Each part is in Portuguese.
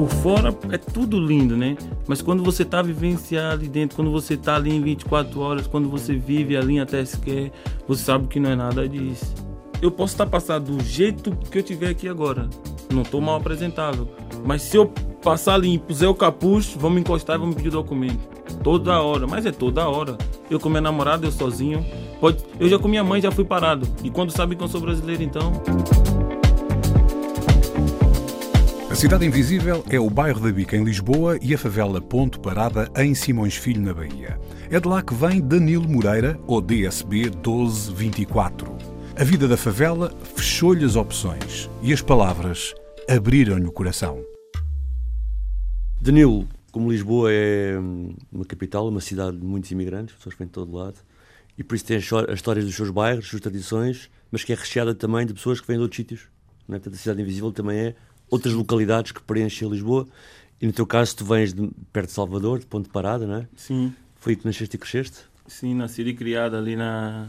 Por fora é tudo lindo, né? Mas quando você tá vivenciado ali dentro, quando você tá ali em 24 horas, quando você vive ali até sequer, você sabe que não é nada disso. Eu posso estar passado do jeito que eu tiver aqui agora. Não tô mal apresentável. Mas se eu passar ali e puser o capuz, vão me encostar e vão me pedir documento. Toda hora, mas é toda hora. Eu com minha namorada, eu sozinho. Pode, eu já com minha mãe já fui parado. E quando sabe que eu sou brasileiro, então. A Cidade Invisível é o bairro da Bica, em Lisboa, e a favela Ponto Parada, em Simões Filho, na Bahia. É de lá que vem Danilo Moreira, ou DSB 1224. A vida da favela fechou-lhe as opções e as palavras abriram-lhe o coração. Danilo, como Lisboa é uma capital, uma cidade de muitos imigrantes, pessoas vêm de todo lado, e por isso tem a história dos seus bairros, das suas tradições, mas que é recheada também de pessoas que vêm de outros sítios. É? Portanto, a Cidade Invisível também é outras localidades que preenchem Lisboa. E no teu caso, tu vens de, perto de Salvador, de Ponte Parada, não é? Sim. Foi aí que nasceste e cresceste? Sim, nasci e criado ali na,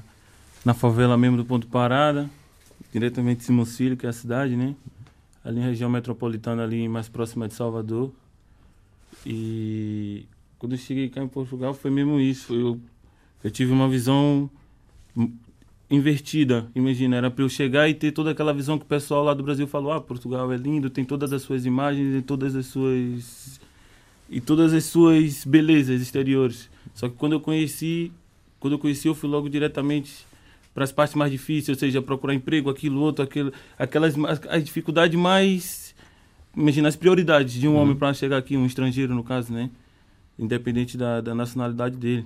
na favela mesmo do Ponto Parada, diretamente de Simões Filho, que é a cidade, né? Ali na região metropolitana, ali mais próxima de Salvador. E quando eu cheguei cá em Portugal foi mesmo isso. Eu, eu tive uma visão invertida. Imagina, era para eu chegar e ter toda aquela visão que o pessoal lá do Brasil falou: ah, Portugal é lindo, tem todas as suas imagens e todas as suas e todas as suas belezas exteriores. Só que quando eu conheci, quando eu conheci, eu fui logo diretamente para as partes mais difíceis, ou seja, procurar emprego, aquilo, outro, aquilo, aquelas as dificuldades mais imagina as prioridades de um uhum. homem para chegar aqui, um estrangeiro no caso, né? Independente da, da nacionalidade dele.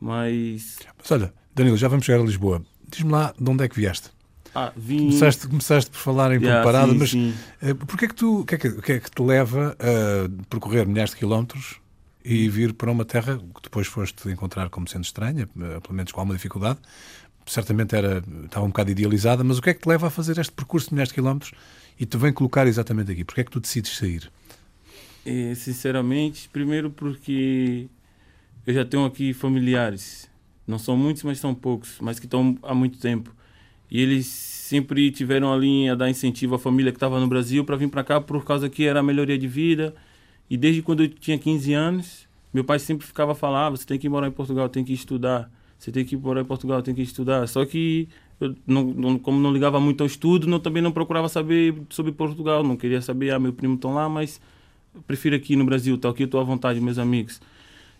Mas. Mas olha, Danilo, já vamos chegar a Lisboa. Diz-me lá de onde é que vieste. Ah, vim... começaste, começaste por falar em yeah, parada, sim, mas sim. Uh, porquê é que tu, o que, é que, que, é que te leva a percorrer milhares de quilómetros e vir para uma terra que depois foste encontrar como sendo estranha, uh, pelo menos com alguma dificuldade? Certamente era, estava um bocado idealizada, mas o que é que te leva a fazer este percurso de milhares de quilómetros e te vem colocar exatamente aqui? Porquê é que tu decides sair? É, sinceramente, primeiro porque eu já tenho aqui familiares não são muitos, mas são poucos, mas que estão há muito tempo. E eles sempre tiveram a linha dar incentivo à família que estava no Brasil para vir para cá por causa que era a melhoria de vida. E desde quando eu tinha 15 anos, meu pai sempre ficava falando: ah, você tem que morar em Portugal, tem que estudar. Você tem que morar em Portugal, tem que estudar. Só que eu não, não, como não ligava muito ao estudo, não, também não procurava saber sobre Portugal. Não queria saber, ah, meu primo estão lá, mas eu prefiro aqui no Brasil, tá aqui, estou à vontade, meus amigos.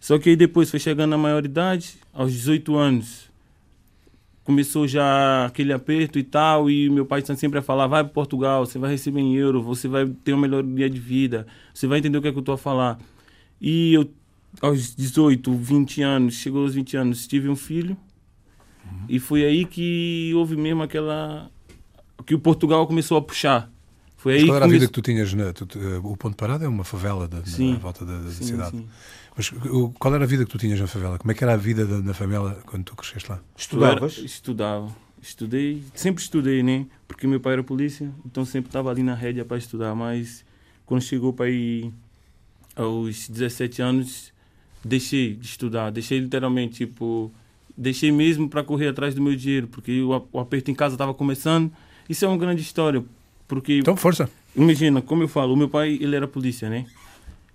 Só que aí depois foi chegando na maioridade, aos 18 anos, começou já aquele aperto e tal, e meu pai sempre a falar, vai para Portugal, você vai receber em euro, você vai ter uma melhoria de vida, você vai entender o que é que eu estou a falar. E eu, aos 18, 20 anos, chegou aos 20 anos, tive um filho, uhum. e foi aí que houve mesmo aquela... que o Portugal começou a puxar. Foi aí qual era a vida que tu tinhas? Na, tu, o Ponto Parado é uma favela da, na volta da, da sim, cidade. Sim. Mas qual era a vida que tu tinhas na favela? Como é que era a vida da, na favela quando tu cresceste lá? Estudavas? Estudava. Estudei, sempre estudei, né? Porque meu pai era polícia, então sempre estava ali na rédea para estudar. Mas quando chegou para ir aos 17 anos, deixei de estudar. Deixei literalmente, tipo, deixei mesmo para correr atrás do meu dinheiro, porque o, o aperto em casa estava começando. Isso é uma grande história, porque... Então, força! Imagina, como eu falo, o meu pai, ele era polícia, né?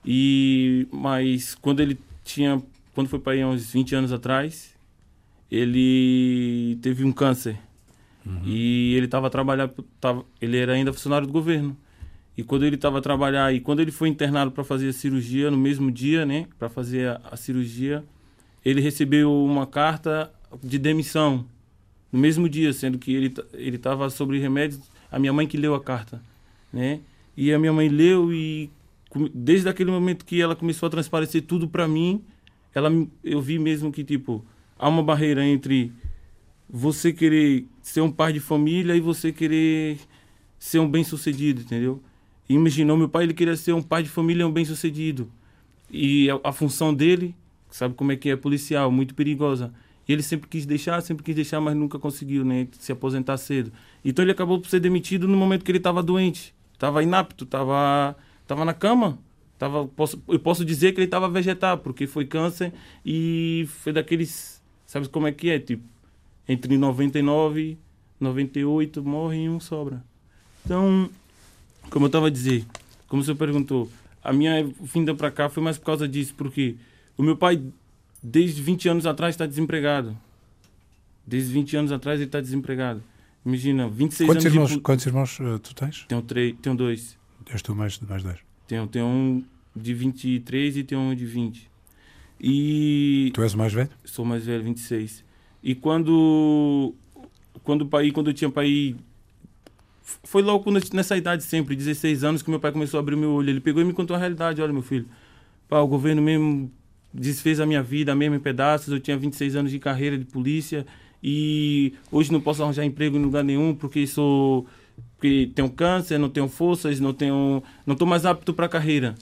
E mas quando ele tinha, quando foi para aí uns 20 anos atrás, ele teve um câncer. Uhum. E ele estava trabalhando, tava, ele era ainda funcionário do governo. E quando ele estava a trabalhar e quando ele foi internado para fazer a cirurgia no mesmo dia, né, para fazer a, a cirurgia, ele recebeu uma carta de demissão no mesmo dia, sendo que ele ele estava sobre remédios. A minha mãe que leu a carta, né? E a minha mãe leu e desde aquele momento que ela começou a transparecer tudo para mim, ela eu vi mesmo que tipo há uma barreira entre você querer ser um pai de família e você querer ser um bem-sucedido, entendeu? E imaginou, meu pai ele queria ser um pai de família um bem-sucedido. E a, a, função dele, sabe como é que é, policial, muito perigosa. E ele sempre quis deixar, sempre quis deixar, mas nunca conseguiu, né, se aposentar cedo. Então ele acabou por ser demitido no momento que ele estava doente, estava inapto, estava tava na cama. Tava, posso, eu posso dizer que ele estava vegetal, porque foi câncer e foi daqueles, sabe como é que é, tipo, entre 99 e 98 morre e um sobra. Então, como eu estava a dizer, como você perguntou, a minha vinda para cá foi mais por causa disso, porque o meu pai, desde 20 anos atrás, está desempregado. Desde 20 anos atrás, ele está desempregado. Imagina, 26 quantos anos. Irmãos, de... Quantos irmãos uh, tu tens? Tenho, três, tenho dois. És tu mais, mais dois? Tenho, tenho um de 23 e tenho um de 20. E. Tu és o mais velho? Sou mais velho, 26. E quando. Quando o pai, quando eu tinha pai foi logo nessa idade sempre, 16 anos, que meu pai começou a abrir meu olho. Ele pegou e me contou a realidade. Olha, meu filho, pá, o governo mesmo desfez a minha vida mesmo em pedaços. Eu tinha 26 anos de carreira de polícia e hoje não posso arranjar emprego em lugar nenhum porque sou porque tenho câncer, não tenho forças, não tenho, não estou mais apto para a carreira.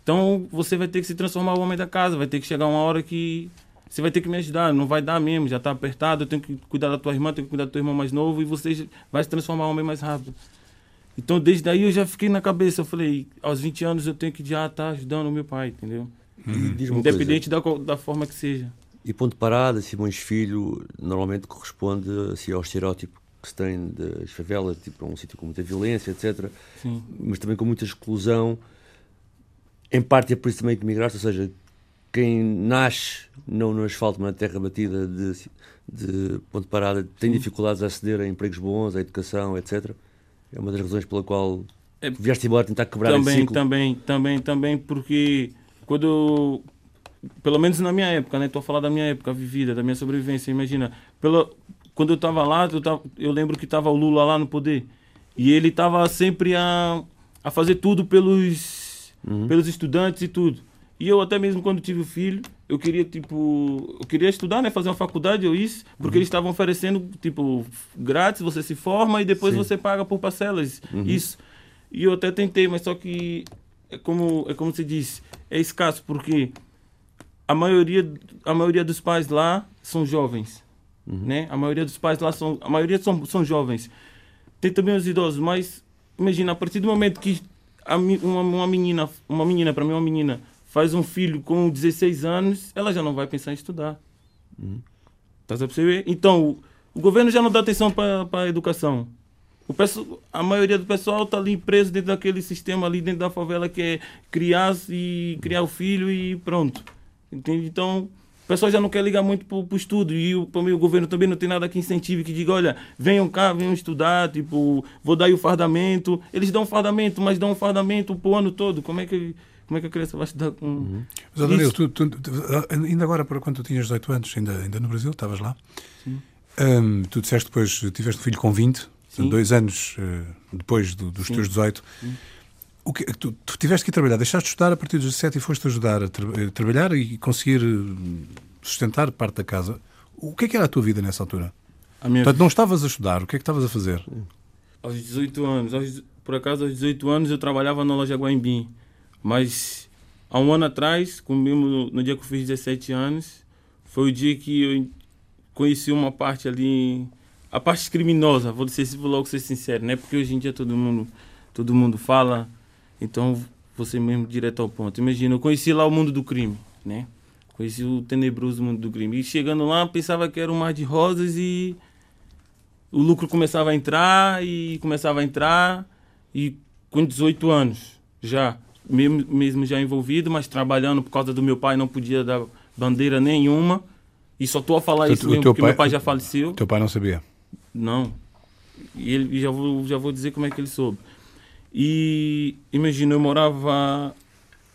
Então você vai ter que se transformar o homem da casa, vai ter que chegar uma hora que você vai ter que me ajudar, não vai dar mesmo, já está apertado, eu tenho que cuidar da tua irmã, tenho que cuidar do teu irmão mais novo e você vai se transformar um homem mais rápido. Então, desde aí eu já fiquei na cabeça, eu falei, aos 20 anos eu tenho que já estar tá ajudando o meu pai, entendeu? Hum. Independente da, da forma que seja. E ponto parado, Simões Filho, normalmente corresponde assim, ao estereótipo que se tem das favelas, tipo, um sítio com muita violência, etc. Sim. Mas também com muita exclusão. Em parte é por isso também que migraste, ou seja, quem nasce não no asfalto, mas na terra batida de, de ponto parada, tem dificuldades a aceder a empregos bons, a educação, etc. É uma das razões pela qual é, vieste embora tentar quebrar também, esse ciclo. Também, também, também, porque quando, pelo menos na minha época, né? Estou a falar da minha época vivida, da minha sobrevivência. Imagina, pela, quando eu estava lá, eu, tava, eu lembro que estava o Lula lá no poder e ele estava sempre a, a fazer tudo pelos, uhum. pelos estudantes e tudo. E eu até mesmo quando tive o filho, eu queria tipo, eu queria estudar, né, fazer uma faculdade ou isso, porque uhum. eles estavam oferecendo tipo grátis, você se forma e depois Sim. você paga por parcelas. Uhum. Isso. E eu até tentei, mas só que é como é como se diz, é escasso porque a maioria a maioria dos pais lá são jovens, uhum. né? A maioria dos pais lá são a maioria são, são jovens. Tem também os idosos, mas imagina a partir do momento que a, uma, uma menina, uma menina para mim uma menina faz um filho com 16 anos, ela já não vai pensar em estudar. Uhum. Tá a perceber? Então, o, governo já não dá atenção para a educação. O pessoal, a maioria do pessoal está ali preso dentro daquele sistema ali dentro da favela que é criar e criar o filho e pronto. Entende? Então, pessoal já não quer ligar muito para o estudo e o, o governo também não tem nada que incentive, que diga, olha, venham cá, venham estudar, tipo, vou dar aí o fardamento. Eles dão fardamento, mas dão fardamento o ano todo. Como é que como é que a criança vai estudar com. Uhum. Mas, Danilo, tu, tu, tu, ainda agora, para quando tu tinhas 18 anos, ainda, ainda no Brasil, estavas lá, um, tu disseste depois, tiveste um filho com 20, Sim. dois anos uh, depois do, dos Sim. teus 18. Sim. O que, tu, tu tiveste que ir trabalhar, deixaste de estudar a partir dos 17 e foste ajudar a, tra a trabalhar e conseguir eh, sustentar parte da casa. O que é que era a tua vida nessa altura? Portanto, não estavas a estudar, o que é que estavas a fazer? Aos 18 anos, aos, por acaso aos 18 anos eu trabalhava na loja Guaimbim. Mas há um ano atrás, comigo, no dia que eu fiz 17 anos, foi o dia que eu conheci uma parte ali, a parte criminosa, vou dizer, vou logo ser sincero, né? Porque hoje em dia todo mundo, todo mundo fala, então você mesmo direto ao ponto. Imagina, eu conheci lá o mundo do crime, né? Conheci o tenebroso mundo do crime. E chegando lá, pensava que era um mar de rosas e o lucro começava a entrar e começava a entrar e com 18 anos já mesmo, mesmo já envolvido, mas trabalhando por causa do meu pai, não podia dar bandeira nenhuma. E só estou a falar então, isso mesmo porque pai, meu pai já faleceu. Teu pai não sabia? Não. E ele, já, vou, já vou dizer como é que ele soube. E imagina, eu morava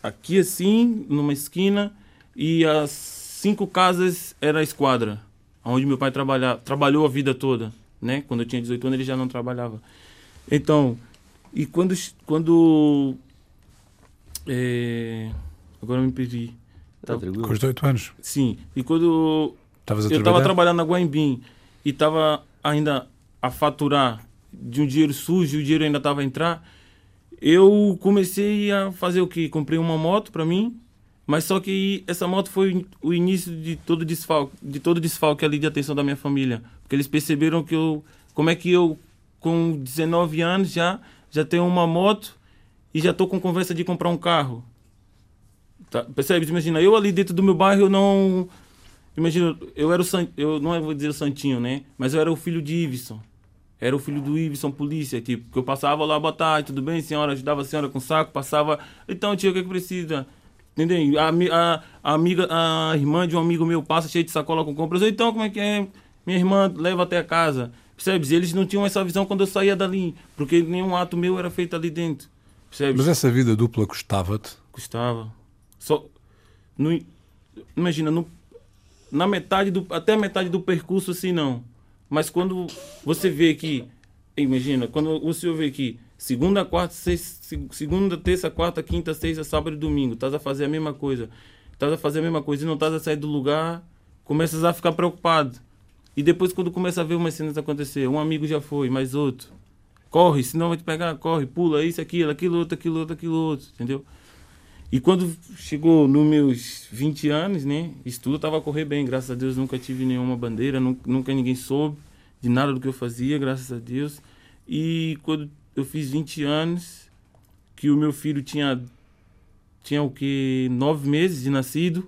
aqui assim, numa esquina, e as cinco casas era a esquadra, onde meu pai trabalha, trabalhou a vida toda. Né? Quando eu tinha 18 anos, ele já não trabalhava. Então, e quando, quando é... Agora me perdi. Tá, com os 18 anos? Sim. E quando Tavas eu estava trabalhando na Guaimbim e estava ainda a faturar de um dinheiro sujo, o dinheiro ainda estava a entrar. Eu comecei a fazer o que? Comprei uma moto para mim, mas só que essa moto foi o início de todo desfalque, de todo desfalque ali de atenção da minha família, porque eles perceberam que eu, como é que eu com 19 anos já já tenho uma moto e já estou com conversa de comprar um carro. Tá? Imagina, eu ali dentro do meu bairro eu não Imagina, eu era o eu não vou dizer o santinho, né? Mas eu era o filho de Iveson. Era o filho do Iveson, polícia, tipo, que eu passava lá, boa tarde, tudo bem, senhora? Ajudava a senhora com saco, passava. Então, tio, o que é que precisa? Entendeu? A, a, a, amiga, a irmã de um amigo meu passa cheia de sacola com compras. Então, como é que é? Minha irmã leva até a casa. Percebes? Eles não tinham essa visão quando eu saía dali, porque nenhum ato meu era feito ali dentro. Percebes? Mas essa vida dupla custava-te? Custava. Só. No, imagina, no na metade do até a metade do percurso assim não. Mas quando você vê que imagina, quando o senhor vê que segunda, quarta, sexta, segunda, terça, quarta, quinta, sexta, sábado e domingo, estás a fazer a mesma coisa. Estás a fazer a mesma coisa e não estás a sair do lugar, começas a ficar preocupado. E depois quando começa a ver umas cenas acontecer, um amigo já foi, mais outro. Corre, senão vai te pegar, corre, pula, isso, aquilo, aquilo, outro, aquilo, outro, aquilo, outro, entendeu? E quando chegou nos meus 20 anos, né? Isso tudo estava a correr bem, graças a Deus nunca tive nenhuma bandeira, nunca ninguém soube de nada do que eu fazia, graças a Deus. E quando eu fiz 20 anos, que o meu filho tinha tinha o que nove meses de nascido,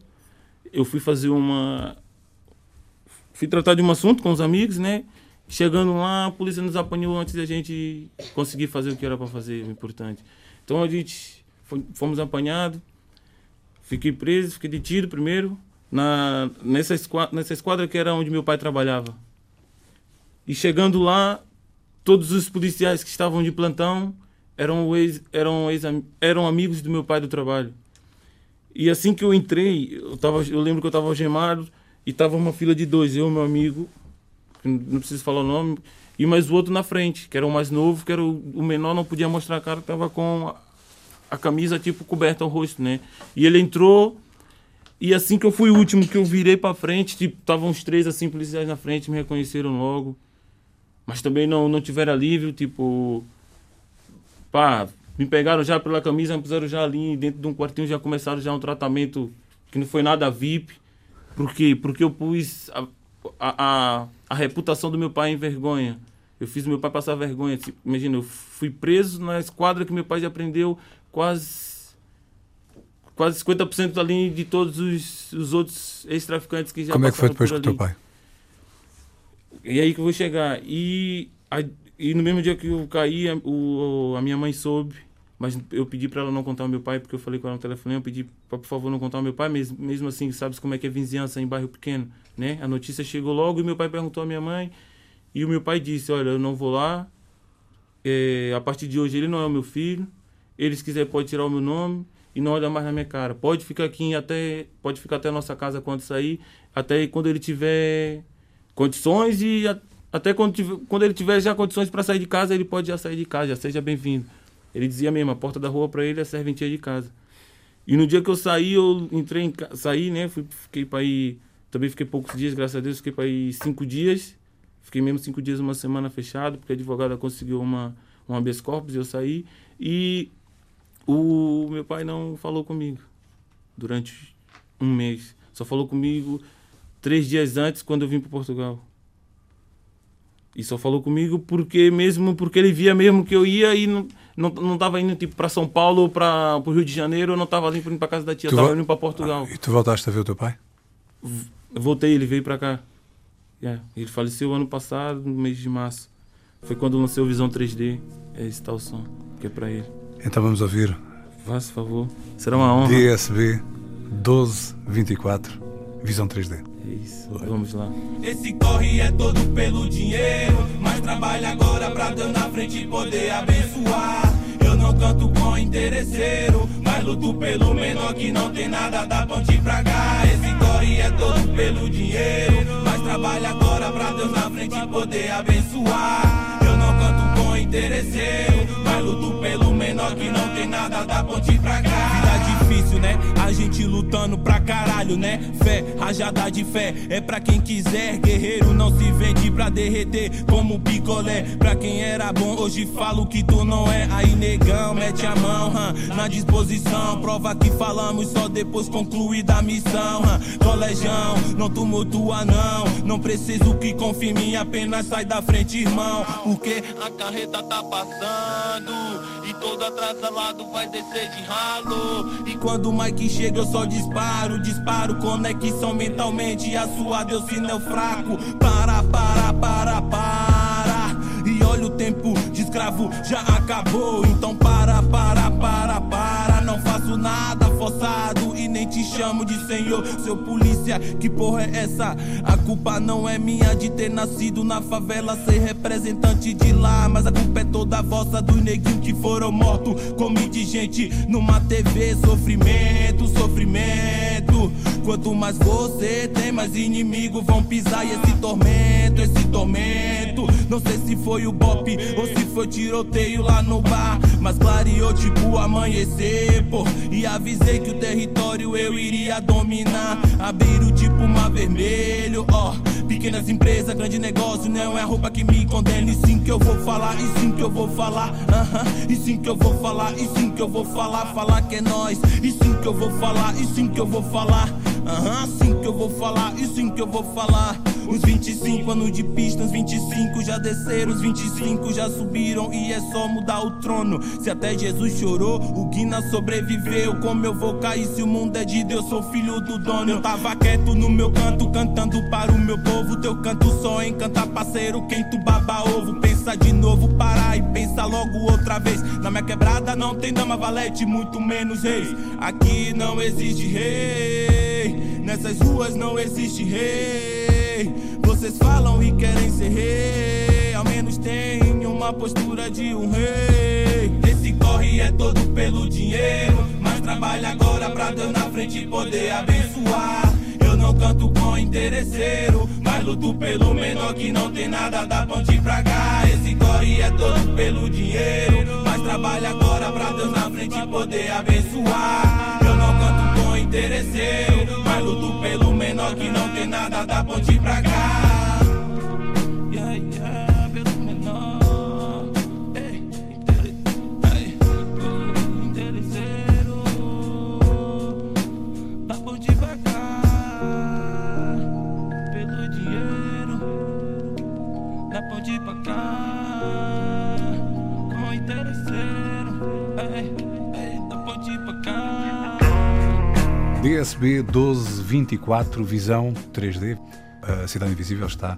eu fui fazer uma fui tratar de um assunto com os amigos, né? Chegando lá, a polícia nos apanhou antes da gente conseguir fazer o que era para fazer, o importante. Então a gente fomos apanhados, fiquei preso, fiquei detido primeiro, na, nessa, esquadra, nessa esquadra que era onde meu pai trabalhava. E chegando lá, todos os policiais que estavam de plantão eram, ex, eram, ex, eram amigos do meu pai do trabalho. E assim que eu entrei, eu, tava, eu lembro que eu estava algemado e estava uma fila de dois, eu meu amigo, não preciso falar o nome, e mais o outro na frente, que era o mais novo, que era o, o menor, não podia mostrar a cara, estava com a camisa tipo coberta ao rosto, né? E ele entrou e assim que eu fui o último que eu virei para frente, tipo, estavam uns três assim policiais na frente, me reconheceram logo. Mas também não não tiveram alívio, tipo, pá, me pegaram já pela camisa, me puseram já ali dentro de um quartinho, já começaram já um tratamento que não foi nada VIP. Por quê? Porque eu pus a, a, a, a reputação do meu pai em vergonha. Eu fiz meu pai passar vergonha. Tipo, imagina, eu fui preso na esquadra que meu pai já aprendeu quase quase 50% ali de todos os, os outros ex-traficantes que já Como é que foi depois com o teu pai? E aí que eu vou chegar. E, a, e no mesmo dia que eu caí, a, o, a minha mãe soube, mas eu pedi para ela não contar ao meu pai, porque eu falei com ela no telefone, eu pedi para, por favor, não contar ao meu pai, mesmo, mesmo assim, sabes como é que é vizinhança em bairro pequeno, né? A notícia chegou logo e meu pai perguntou à minha mãe, e o meu pai disse, olha, eu não vou lá, é, a partir de hoje ele não é o meu filho, eles quiserem pode tirar o meu nome e não olhar mais na minha cara. Pode ficar aqui até pode ficar até a nossa casa quando sair, até quando ele tiver condições e a, até quando, tiver, quando ele tiver já condições para sair de casa, ele pode já sair de casa, já seja bem-vindo. Ele dizia mesmo, a porta da rua para ele é serventia de casa. E no dia que eu saí, eu entrei em saí, né? Fui, fiquei para ir, também fiquei poucos dias, graças a Deus, fiquei para ir cinco dias. Fiquei mesmo cinco dias, uma semana fechado, porque a advogada conseguiu uma, uma habeas corpus e eu saí. E o meu pai não falou comigo durante um mês. Só falou comigo três dias antes, quando eu vim para Portugal. E só falou comigo porque mesmo porque ele via mesmo que eu ia e não não, não tava indo tipo para São Paulo ou para o Rio de Janeiro, eu não estava indo para casa da tia, estava indo para Portugal. E tu voltaste a ver o teu pai? Voltei, ele veio para cá. Yeah. Ele faleceu ano passado, no mês de março. Foi quando o Visão 3D. É esse tal som que é para ele. Então vamos ouvir. Faz favor. Será uma honra. DSB 1224, Visão 3D. É isso. Vamos lá. Esse corre é todo pelo dinheiro, mas trabalha agora pra Deus na frente poder abençoar. Eu não canto com interesseiro, mas luto pelo menor que não tem nada da ponte pra cá. Esse corre é todo pelo dinheiro, mas trabalha agora pra Deus na frente poder abençoar. Eu não canto com interesseiro, mas luto pelo menor que não tem nada da ponte pra cá. Vida difícil né? A gente lutando pra caralho, né? Fé, rajada de fé, é pra quem quiser. Guerreiro não se vende pra derreter como picolé. Pra quem era bom, hoje falo que tu não é. Aí negão, mete a mão, hum, na disposição. Prova que falamos só depois concluída a missão. Hum. Colegião, não tumultua não. Não preciso que mim, apenas sai da frente, irmão. Porque a carreta tá passando todo atrasalado vai descer de ralo. E quando o Mike chega, eu só disparo, disparo conexão mentalmente. A sua Deus é o fraco. Para, para, para, para. E olha o tempo de escravo já acabou. Então para, para, para, para. Não faço nada forçado e nem te chamo de senhor. Seu polícia, que porra é essa? A culpa não é minha de ter nascido na favela, ser representante de lá. Mas a culpa é toda vossa dos neguinhos que foram mortos. Comi de gente numa TV, sofrimento, sofrimento. Quanto mais você tem, mais inimigos vão pisar. E esse tormento, esse tormento. Não sei se foi o bop ou se foi tiroteio lá no bar. Mas clareou tipo amanhecer, pô. E avisei que o território eu iria dominar. Abrir o tipo mar vermelho, ó. Pequenas empresas, grande negócio, não é roupa que me condena. E sim que eu vou falar, e sim que eu vou falar. Uh -huh. E sim que eu vou falar, e sim que eu vou falar. Falar que é nós. E sim que eu vou falar, e sim que eu vou falar falar. Aham, uhum, sim que eu vou falar, e sim que eu vou falar. Os 25 anos de pista, os 25 já desceram, os 25 já subiram e é só mudar o trono. Se até Jesus chorou, o Guina sobreviveu. Como eu vou cair se o mundo é de Deus? Sou filho do dono. Eu tava quieto no meu canto, cantando para o meu povo. Teu canto só encanta, parceiro. Quem tu baba ovo, pensa de novo, parar e pensa logo outra vez. Na minha quebrada não tem dama valete, muito menos reis. Aqui não existe rei, nessas ruas não existe rei. Vocês falam e querem ser rei, ao menos tem uma postura de um rei. Esse corre é todo pelo dinheiro, mas trabalha agora pra Deus na frente poder abençoar. Eu não canto com interesseiro, mas luto pelo menor que não tem nada da ponte pra cá. Esse corre é todo pelo dinheiro, DSB 1224 Visão 3D. A Cidade Invisível está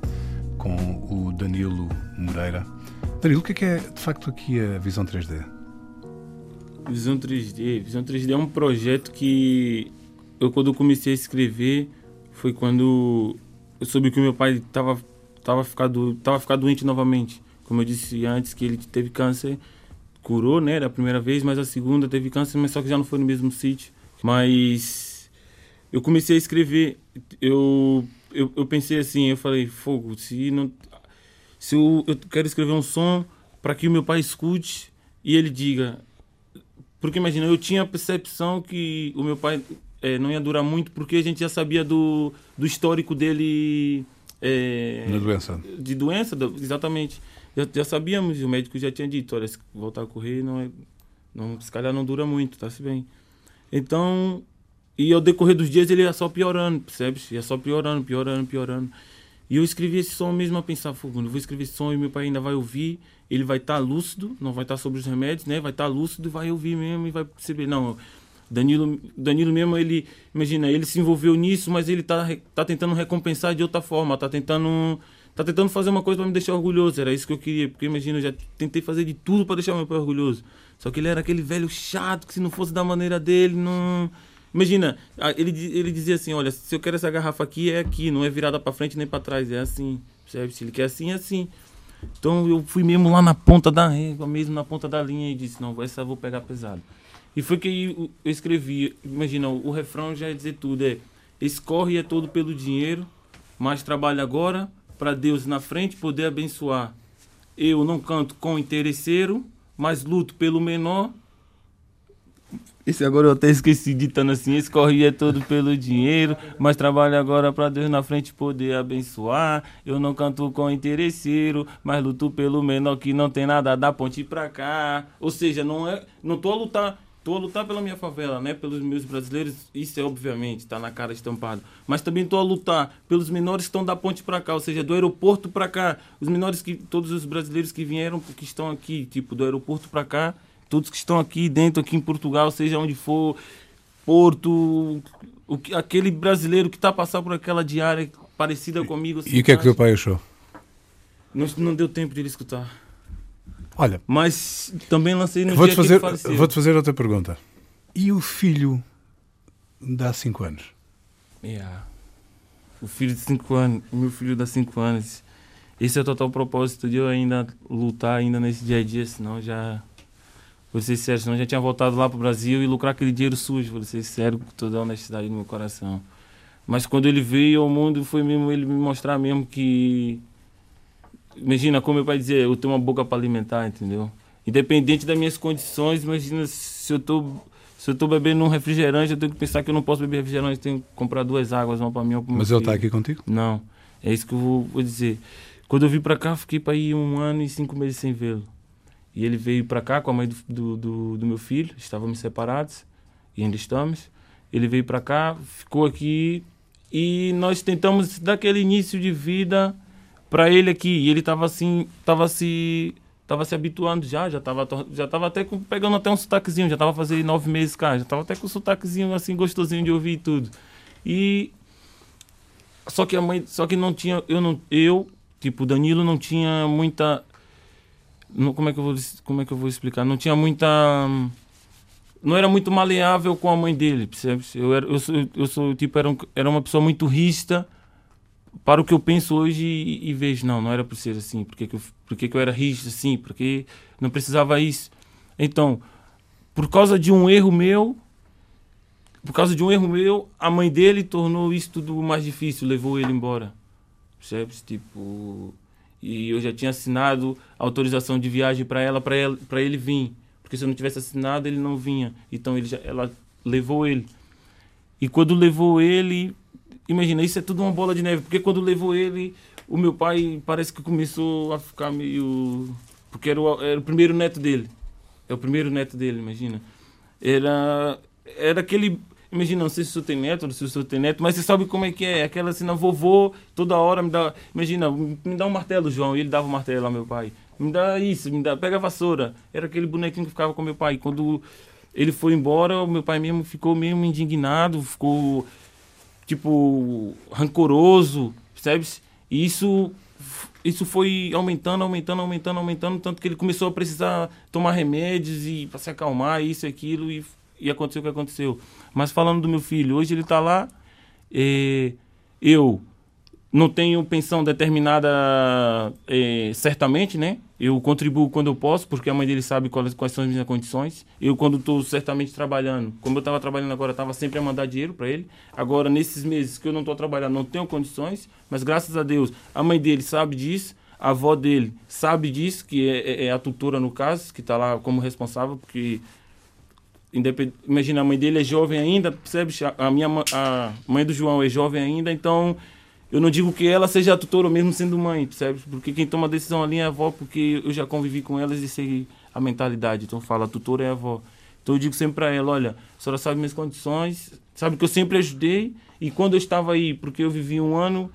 com o Danilo Moreira. Danilo, o que é, que é de facto aqui a Visão 3D? Visão 3D. Visão 3D é um projeto que eu, quando comecei a escrever, foi quando eu soube que o meu pai estava tava ficado, tava ficado doente novamente. Como eu disse antes, que ele teve câncer, curou, né, da primeira vez, mas a segunda teve câncer, mas só que já não foi no mesmo sítio. Mas eu comecei a escrever, eu, eu, eu pensei assim, eu falei, fogo, se não se eu, eu quero escrever um som para que o meu pai escute e ele diga, porque imagina, eu tinha a percepção que o meu pai é, não ia durar muito porque a gente já sabia do, do histórico dele é, Na doença. de doença, do- exatamente. Já, já sabíamos, o médico já tinha dito, olha, se voltar a correr, não é, não, se calhar não dura muito, tá se bem. Então, e ao decorrer dos dias ele ia só piorando, percebes? Ia só piorando, piorando, piorando. E eu escrevi esse som mesmo a pensar, fogo, vou escrever esse som e meu pai ainda vai ouvir, ele vai estar lúcido, não vai estar sobre os remédios, né? Vai estar lúcido e vai ouvir mesmo e vai perceber, não, Danilo, Danilo mesmo, ele, imagina, ele se envolveu nisso, mas ele tá, tá tentando recompensar de outra forma, tá tentando, tá tentando fazer uma coisa para me deixar orgulhoso, era isso que eu queria, porque imagina, eu já tentei fazer de tudo para deixar meu pai orgulhoso. Só que ele era aquele velho chato que se não fosse da maneira dele, não Imagina, ele, ele dizia assim, olha, se eu quero essa garrafa aqui, é aqui, não é virada para frente nem para trás, é assim, percebe? Se ele quer assim, é assim. Então eu fui mesmo lá na ponta da régua, mesmo na ponta da linha e disse, não, essa eu vou pegar pesado. E foi que eu escrevi, imagina, o refrão já ia dizer tudo, é escorre é todo pelo dinheiro, mas trabalha agora para Deus na frente poder abençoar. Eu não canto com interesseiro, mas luto pelo menor. Esse agora eu até esqueci ditando assim, esse corre é todo pelo dinheiro, mas trabalho agora pra Deus na frente poder abençoar. Eu não canto com interesseiro, mas luto pelo menor que não tem nada da ponte pra cá. Ou seja, não é, não tô a lutar, tô a lutar pela minha favela, né, pelos meus brasileiros, isso é obviamente, tá na cara estampado. Mas também tô a lutar pelos menores que estão da ponte pra cá, ou seja, do aeroporto pra cá. Os menores que todos os brasileiros que vieram, que estão aqui, tipo, do aeroporto pra cá todos que estão aqui dentro, aqui em Portugal, seja onde for, Porto, o que, aquele brasileiro que está passando por aquela diária parecida comigo. assim, E o que é que teu pai achou? Não, não deu tempo de ele escutar. Olha, Mas também lancei no vou-te dia fazer, que ele faleceu. vou fazer outra pergunta. E o filho de há 5 anos? Yeah. O filho de 5 anos, o meu filho dá 5 anos. Esse é o total propósito de eu ainda lutar ainda nesse dia a dia, senão já. Vou ser sério, senão eu já tinha voltado lá pro Brasil e lucrar aquele dinheiro sujo, vou ser sério com toda a honestidade no meu coração. Mas quando ele veio ao mundo, foi mesmo ele me mostrar mesmo que. Imagina, como meu pai dizia, eu tenho uma boca para alimentar, entendeu? Independente das minhas condições, imagina se eu tô se eu tô bebendo um refrigerante, eu tenho que pensar que eu não posso beber refrigerante, eu tenho que comprar duas águas, uma para mim uma para Mas ele filho. está aqui contigo? Não, é isso que eu vou, vou dizer. Quando eu vim pra cá, fiquei pra ir um ano e cinco meses sem vê-lo. E ele veio pra cá com a mãe do, do, do, do meu filho, estávamos separados e ainda estamos. Ele veio pra cá, ficou aqui e nós tentamos dar aquele início de vida pra ele aqui. E ele tava assim, tava se tava se habituando já, já tava, já tava até com- pegando até um sotaquezinho, já tava fazendo nove meses cá, já tava até com um sotaquezinho assim gostosinho de ouvir e tudo. E só que a mãe, só que não tinha, eu não, eu, tipo, Danilo não tinha muita não, como é que eu vou como é que eu vou explicar? Não tinha muita não era muito maleável com a mãe dele, percebe? Eu era eu sou, eu sou tipo era, um- era uma pessoa muito rígida para o que eu penso hoje e, e vejo, não, não era por ser assim, porque que eu, porque que eu era rígido assim, porque não precisava isso. Então, por causa de um erro meu, por causa de um erro meu, a mãe dele tornou isso tudo mais difícil, levou ele embora. Percebe? Tipo, e eu já tinha assinado autorização de viagem para ela, para ele, ele vir, porque se eu não tivesse assinado, ele não vinha. Então ele já, ela levou ele. E quando levou ele, imagina, isso é tudo uma bola de neve, porque quando levou ele, o meu pai parece que começou a ficar meio porque era o, era o primeiro neto dele. É o primeiro neto dele, imagina. Era era aquele Imagina, não sei se o senhor tem neto, não sei se o senhor tem neto, mas você sabe como é que é. Aquela não, vovô, toda hora me dá. Imagina, me dá um martelo, João. E ele dava o martelo ao meu pai. Me dá isso, me dá. Pega a vassoura. Era aquele bonequinho que ficava com meu pai. Quando ele foi embora, o meu pai mesmo ficou mesmo indignado, ficou, tipo, rancoroso, percebe? E isso, isso foi aumentando, aumentando, aumentando, aumentando, tanto que ele começou a precisar tomar remédios e para se acalmar, isso e aquilo, e, e aconteceu o que aconteceu. Mas falando do meu filho, hoje ele está lá, eh, eu não tenho pensão determinada eh, certamente, né? Eu contribuo quando eu posso, porque a mãe dele sabe quais, quais são as minhas condições. Eu, quando estou certamente trabalhando, como eu estava trabalhando agora, estava sempre a mandar dinheiro para ele. Agora, nesses meses que eu não estou trabalhando, não tenho condições, mas graças a Deus, a mãe dele sabe disso, a avó dele sabe disso, que é, é- é a tutora no caso, que está lá como responsável, porque. Imagina, a mãe dele é jovem ainda, percebe? A minha a mãe do João é jovem ainda, então eu não digo que ela seja a tutora mesmo sendo mãe, percebe? Porque quem toma a decisão ali é a avó, porque eu já convivi com elas e sei a mentalidade. Então fala, a tutora é a avó. Então eu digo sempre para ela, olha, a senhora sabe minhas condições, sabe que eu sempre ajudei e quando eu estava aí, porque eu vivi um ano,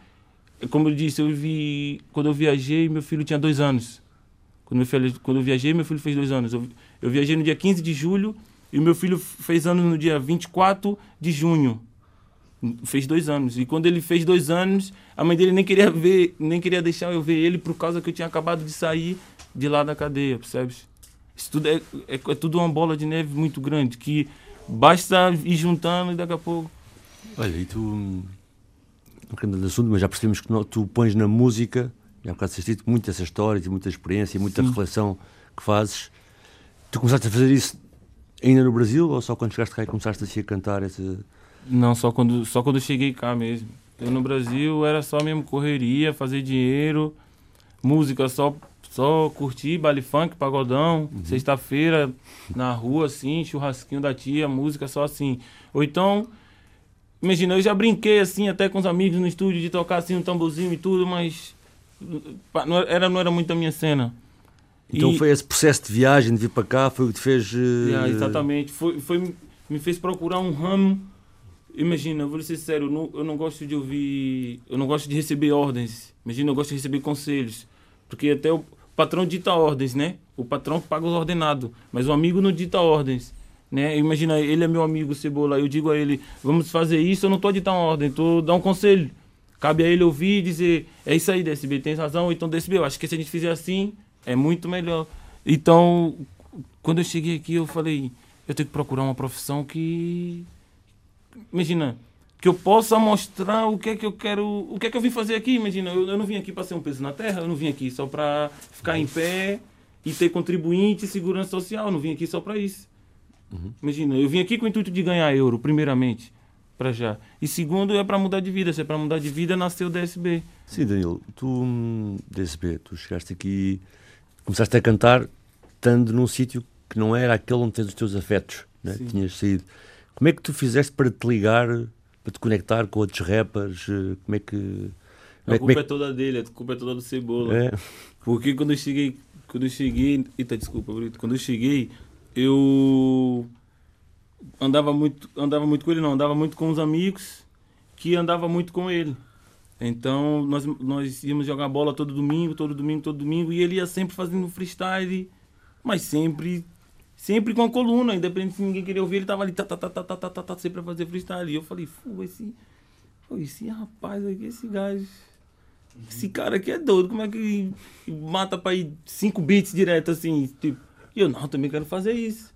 como eu disse, eu vivi, quando eu viajei, meu filho tinha dois anos. Quando, quando eu viajei, meu filho fez dois anos. Eu, eu viajei no dia 15 de julho e o meu filho fez anos no dia 24 de junho. Fez dois anos. E quando ele fez dois anos, a mãe dele nem queria ver, nem queria deixar eu ver ele por causa que eu tinha acabado de sair de lá da cadeia, percebes? Isso tudo é, é, é tudo uma bola de neve muito grande que basta ir juntando e daqui a pouco. Olha, e tu, não querendo de assunto, mas já percebemos que não- tu pões na música, já há bocado disseste muito essa história, e muita experiência, e muita Sim. reflexão que fazes. Tu começaste a fazer isso ainda no Brasil ou só quando chegaste cá e começaste a cantar esse... Não, só quando, só quando cheguei cá mesmo. Eu no Brasil era só mesmo correria, fazer dinheiro, música só, Só curtir, baile funk, pagodão, sexta-feira, na rua, assim, churrasquinho da tia, música só assim. Ou então, imagina, eu já brinquei assim, até com os amigos no estúdio, de tocar assim um tamborzinho e tudo, mas pá, não era, não era muito a minha cena. Então E- foi esse processo de viagem, de vir para cá, foi o que te fez. eh, Yeah, exatamente. Foi, foi, me fez procurar um ramo. Imagina, vou ser sério, eu não, eu não gosto de ouvir. Eu não gosto de receber ordens. Imagina, eu gosto de receber conselhos. Porque até o patrão dita ordens, né? O patrão paga os ordenados. Mas o amigo não dita ordens. Né? Imagina, ele é meu amigo Cebola. Eu digo a ele, vamos fazer isso, eu não estou a ditar uma ordem, estou a dar um conselho. Cabe a ele ouvir e dizer, é isso aí, DSB, tem razão, então DSB, eu acho que se a gente fizer assim, é muito melhor. Então, quando eu cheguei aqui, eu falei, eu tenho que procurar uma profissão que. Imagina, que eu possa mostrar o que é que eu quero. O que é que eu vim fazer aqui. Imagina, eu, eu não vim aqui para ser um peso na terra, eu não vim aqui só para ficar em pé e ter contribuinte e segurança social. Eu não vim aqui só para isso. Imagina, eu vim aqui com o intuito de ganhar euro, primeiramente, para já. E segundo, é para mudar de vida. Se é para mudar de vida, nasceu o DSB. Sim, Danilo, tu, hum, DSB, tu chegaste aqui, começaste a cantar estando num sítio que não era aquele onde tens os teus afetos, né? Tinhas saído. Como é que tu fizeste para te ligar, para te conectar com outros rappers? Como é que. Como A é, culpa é é toda dele, a culpa é toda do Cebola. É. Porque quando eu cheguei, quando eu cheguei, eita, desculpa, Brito, quando eu cheguei, eu andava muito, andava muito com ele não, andava muito com os amigos que andava muito com ele. Então nós, nós íamos jogar bola todo domingo, todo domingo, todo domingo e ele ia sempre fazendo freestyle, mas sempre sempre com a coluna, independente se ninguém queria ouvir, ele tava ali tá, tá, tá, tá, tá, tá, tá, tá, sempre a fazer freestyle. E eu falei, fu, esse, esse rapaz aqui, esse gajo esse cara aqui é doido, como é que mata pra ir cinco beats direto assim? Tipo, e eu, não, também quero fazer isso.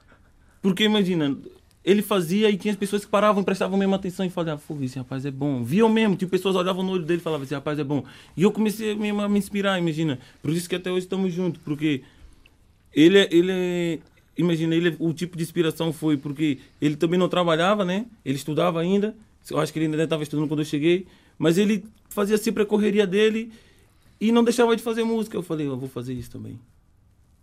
Porque imagina, ele fazia e tinha as pessoas que paravam prestavam a mesma atenção e falavam, ah, esse rapaz é bom. Viam mesmo, tipo, pessoas olhavam no olho dele e falavam, esse rapaz é bom. E eu comecei mesmo a me inspirar, imagina. Por isso que até hoje estamos juntos, porque ele, é- ele é- imagina, ele, o tipo de inspiração foi porque ele também não trabalhava, né? Ele estudava ainda. Eu acho que ele ainda estava estudando quando eu cheguei. Mas ele fazia sempre a correria dele e não deixava de fazer música. Eu falei, eu vou fazer isso também.